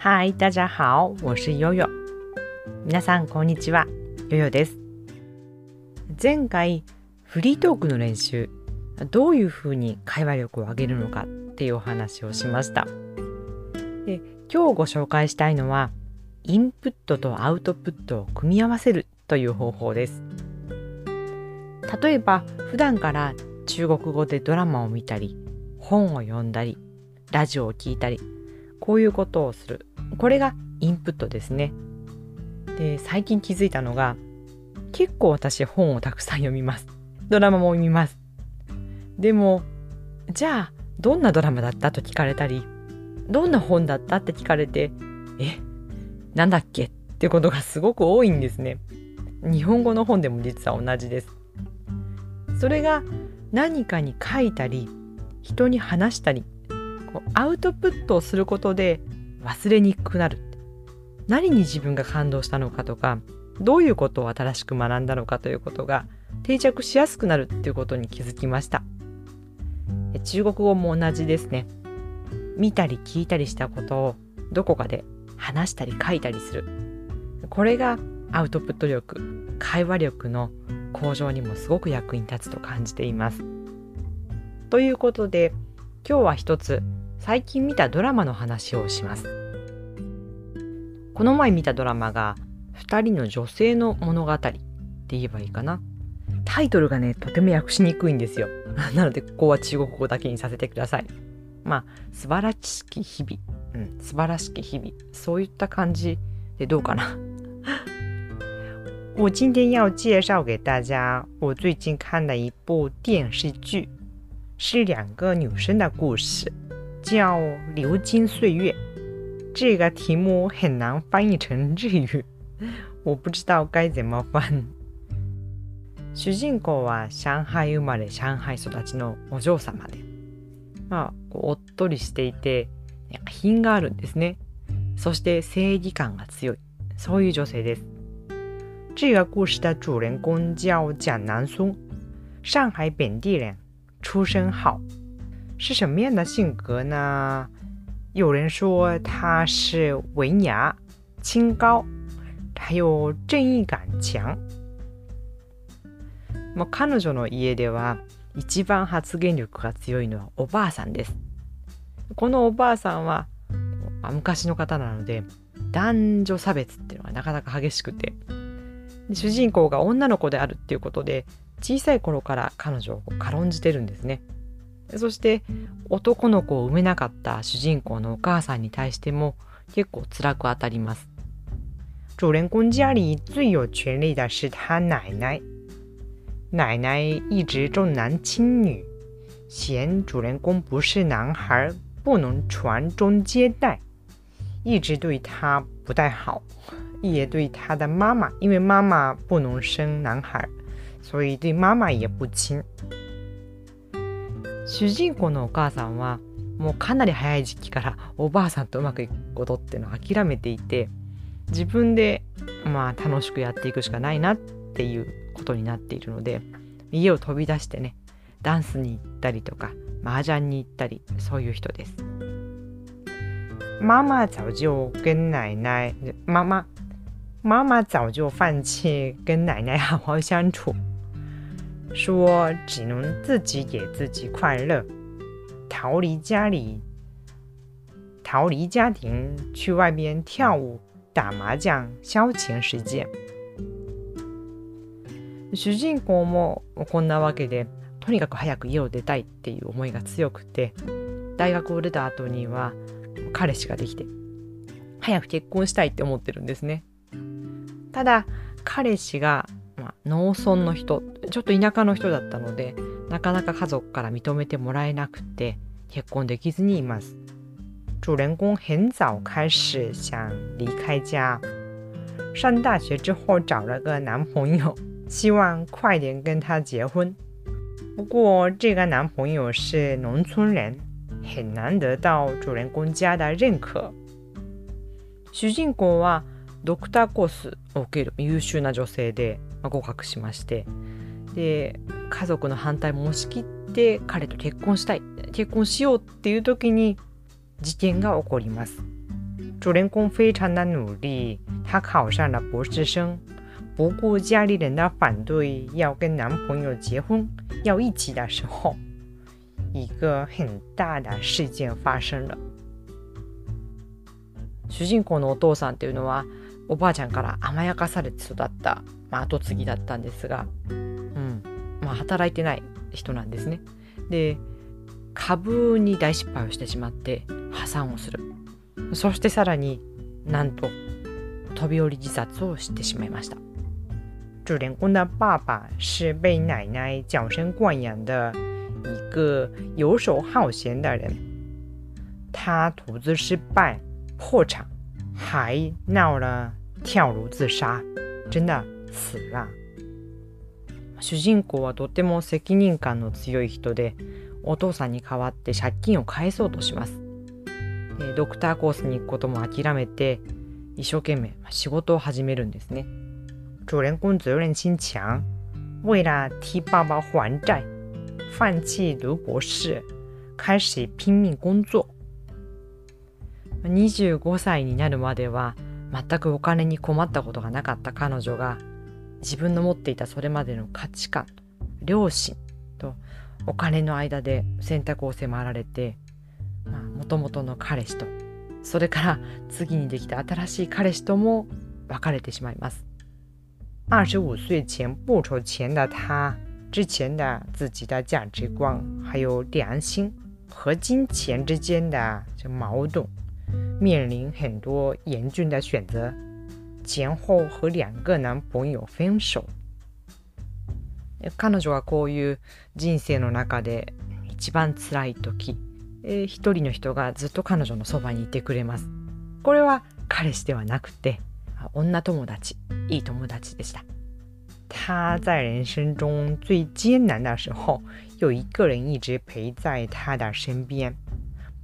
嗨，大家好，我是悠悠。皆さんこんにちは、悠悠です。前回フリートークの練習、どういうふうに会話力を上げるのかっていうお話をしました。で今日ご紹介したいのは、インプットとアウトプットを組み合わせるという方法です。例えば普段から中国語でドラマを見たり本を読んだりラジオを聞いたりこういうことをするこれがインプットですね。で最近気づいたのが結構私本をたくさん読みます。ドラマも見ます。でもじゃあどんなドラマだったと聞かれたりどんな本だったって聞かれてえなんだっけ？ってことがすごく多いんですね。日本語の本でも実は同じです。それが何かに書いたり人に話したりこうアウトプットをすることで忘れにくくなる。何に自分が感動したのかとかどういうことを新しく学んだのかということが定着しやすくなるっていうことに気づきました。中国語も同じですね。見たり聞いたりしたことをどこかで話したり書いたりする。これがアウトプット力会話力の向上にもすごく役に立つと感じています。ということで今日は一つ最近見たドラマの話をします。この前見たドラマが2人の女性の物語って言えばいいかな。タイトルがねとても訳しにくいんですよ。なのでここは中国語だけにさせてください。まあ素晴らしき日々、うん、素晴らしき日々そういった感じでどうかな。我今天要介绍给大家我最近看的一部电视剧，是两个女生的故事，叫《流金岁月》。这个题目很难翻译成日语，我不知道该怎么翻。主人公は上海生まれ上海育ちのお嬢様で、まあおっとりしていて品があるんですね。そして正義感が強い、そういう女性です。这个故事的主人公叫蒋南松，上海本地人，出身好，是什么样的性格呢？有人说他是文雅、清高，还有正义感强。まあ、彼女の家では一番発言力が強いのはおばあさんです。このおばあさんは昔の方なので男女差別っていうのがなかなか激しくて主人公が女の子であるっていうことで小さい頃から彼女を軽んじてるんですねそして男の子を産めなかった主人公のお母さんに対しても結構辛く当たります。主人公家里最有权力的是他奶奶奶奶一直重男轻女。嫌主人公不是男孩不能传宗接代。一直对他不太好也对他的妈妈，因为妈妈不能生男孩，所以对妈妈也不亲。主人公のお母さんはもうかなり早い時期からおばあさんとうまくいくことっていうのを諦めていて自分でまあ楽しくやっていくしかないなっていうことになっているので家を飛び出してねダンスに行ったりとか麻雀に行ったりそういう人です。妈妈早就跟奶奶妈妈妈妈早就放弃跟奶奶好好相处，说只能自己给自己快乐，逃离家里，逃离家庭，去外边跳舞、打麻将消遣時間。主人公もこんなわけでとにかく早く家を出たいっていう思いが強くて大学を出た後には彼氏ができて早く結婚したいって思ってるんですね。ただ彼氏が、農村の人ちょっと田舎の人だったのでなかなか家族から認めてもらえなくて結婚できずにいます。主人公很早开始想离开家。上大学之后找了个男朋友希望快点跟他结婚。不过这个男朋友是农村人很难得到主人公家的认可。主人公はドクターコースを受ける優秀な女性で、まあ、合格しまして。で家族の反対も押し切って彼と結婚したい。結婚しようっていう時に事件が起こります。主人公非常的努力，他考上了博士生，不顾家里人的反对，要跟男朋友结婚，要一起的时候，一个很大的事件发生了。主人公のお父さんっていうのはおばあちゃんから甘やかされて育った、まあ、後継ぎだったんですが、うんまあ、働いてない人なんですね。で株に大失敗をしてしまって破産をする。そしてさらになんと飛び降り自殺をしてしまいました。主人公的爸爸是被奶奶娇生惯养的一个游手好闲的人，他投资失败破产，还闹了跳楼自杀，真的死了。主人公はとても責任感の強い人でお父さんに代わって借金を返そうとします。ドクターコースに行くことも諦めて一生懸命仕事を始めるんですね。主人公责任心强，为了替爸爸还债，放弃读博士，開始拼命工作。25歳になるまでは全くお金に困ったことがなかった彼女が自分の持っていたそれまでの価値観両親とお金の間で選択を迫られてもともとの彼氏とそれから次にできた新しい彼氏とも別れてしまいます。25岁前不愁钱的他，之前的自己的价值观还有良心和金钱之间的矛盾，面临很多严峻的选择，前后和两个男朋友分手。彼女はこういう人生の中で一番辛い時、えー、一人の人がずっと彼女のそばにいてくれます。これは彼氏ではなくて女友達、いい友達でした。他在人生中最艰难的时候，有一个人一直陪在他的身边，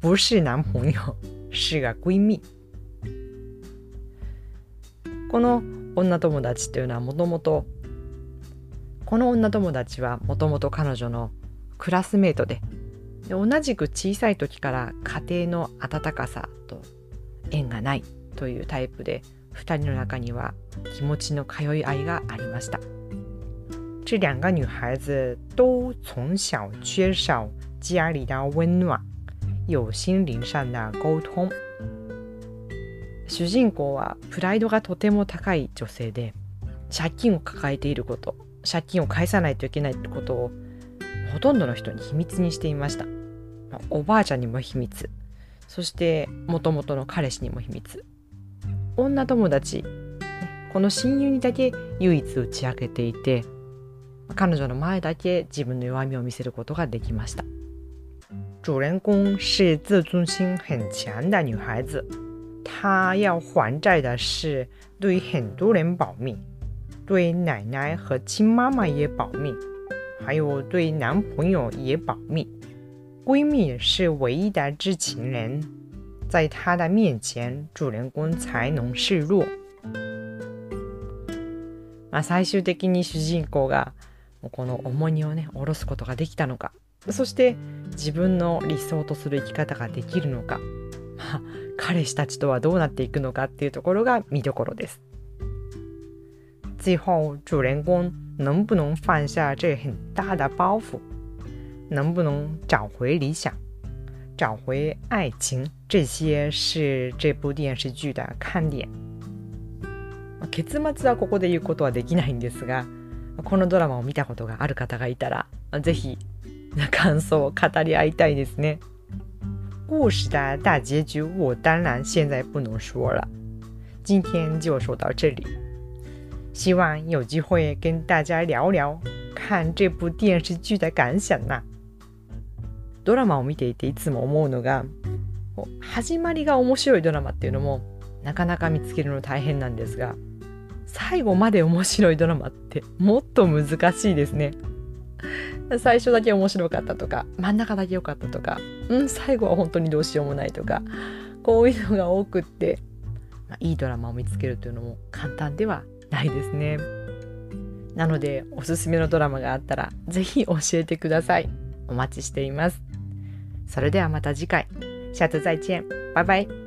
不是男朋友，是个闺蜜。この女友達というのはもともとこの女友達はもともと彼女のクラスメートでで同じく小さい時から家庭の温かさと縁がないというタイプで2人の中には気持ちの通い合いがありました。这两个女孩子都从小缺少家里的温暖，有心灵上的沟通。主人公はプライドがとても高い女性で借金を抱えていること借金を返さないといけないってことをほとんどの人に秘密にしていました。おばあちゃんにも秘密。そしてもともとの彼氏にも秘密。女友達この親友にだけ唯一打ち明けていて彼女の前だけ自分の弱みを見せることができました。主人公是自尊心很强的女孩子她要还债的事对很多人保密对奶奶和亲妈妈也保密，还有对男朋友也保密。闺蜜是唯一的知情人，在她的面前，主人公才能示弱。まあ最終的に主人公がこの重荷をね下ろすことができたのか、 そして自分の理想とする生き方ができるのか、まあ彼氏たちとはどうなっていくのかっていうところが見どころです。最后，主人公能不能放下这很大的包袱？能不能找回理想，找回爱情？这些是这部电視劇的看点。結末はここで言うことはできないんですが、このドラマを見たことがある方がいたら、ぜひ 感想を語り合いたいですね。故事的大结局我当然现在不能说了，今天就说到这里。希望有機会跟大家聊聊看这部電視劇的感想な。ドラマを見ていていつも思うのが始まりが面白いドラマっていうのもなかなか見つけるの大変なんですが最後まで面白いドラマってもっと難しいですね。最初だけ面白かったとか真ん中だけ良かったとかうん最後は本当にどうしようもないとかこういうのが多くって、まあ、いいドラマを見つけるというのも簡単ではないですね。なのでおすすめのドラマがあったらぜひ教えてください。お待ちしています。それではまた次回。下次再见。バイバイ。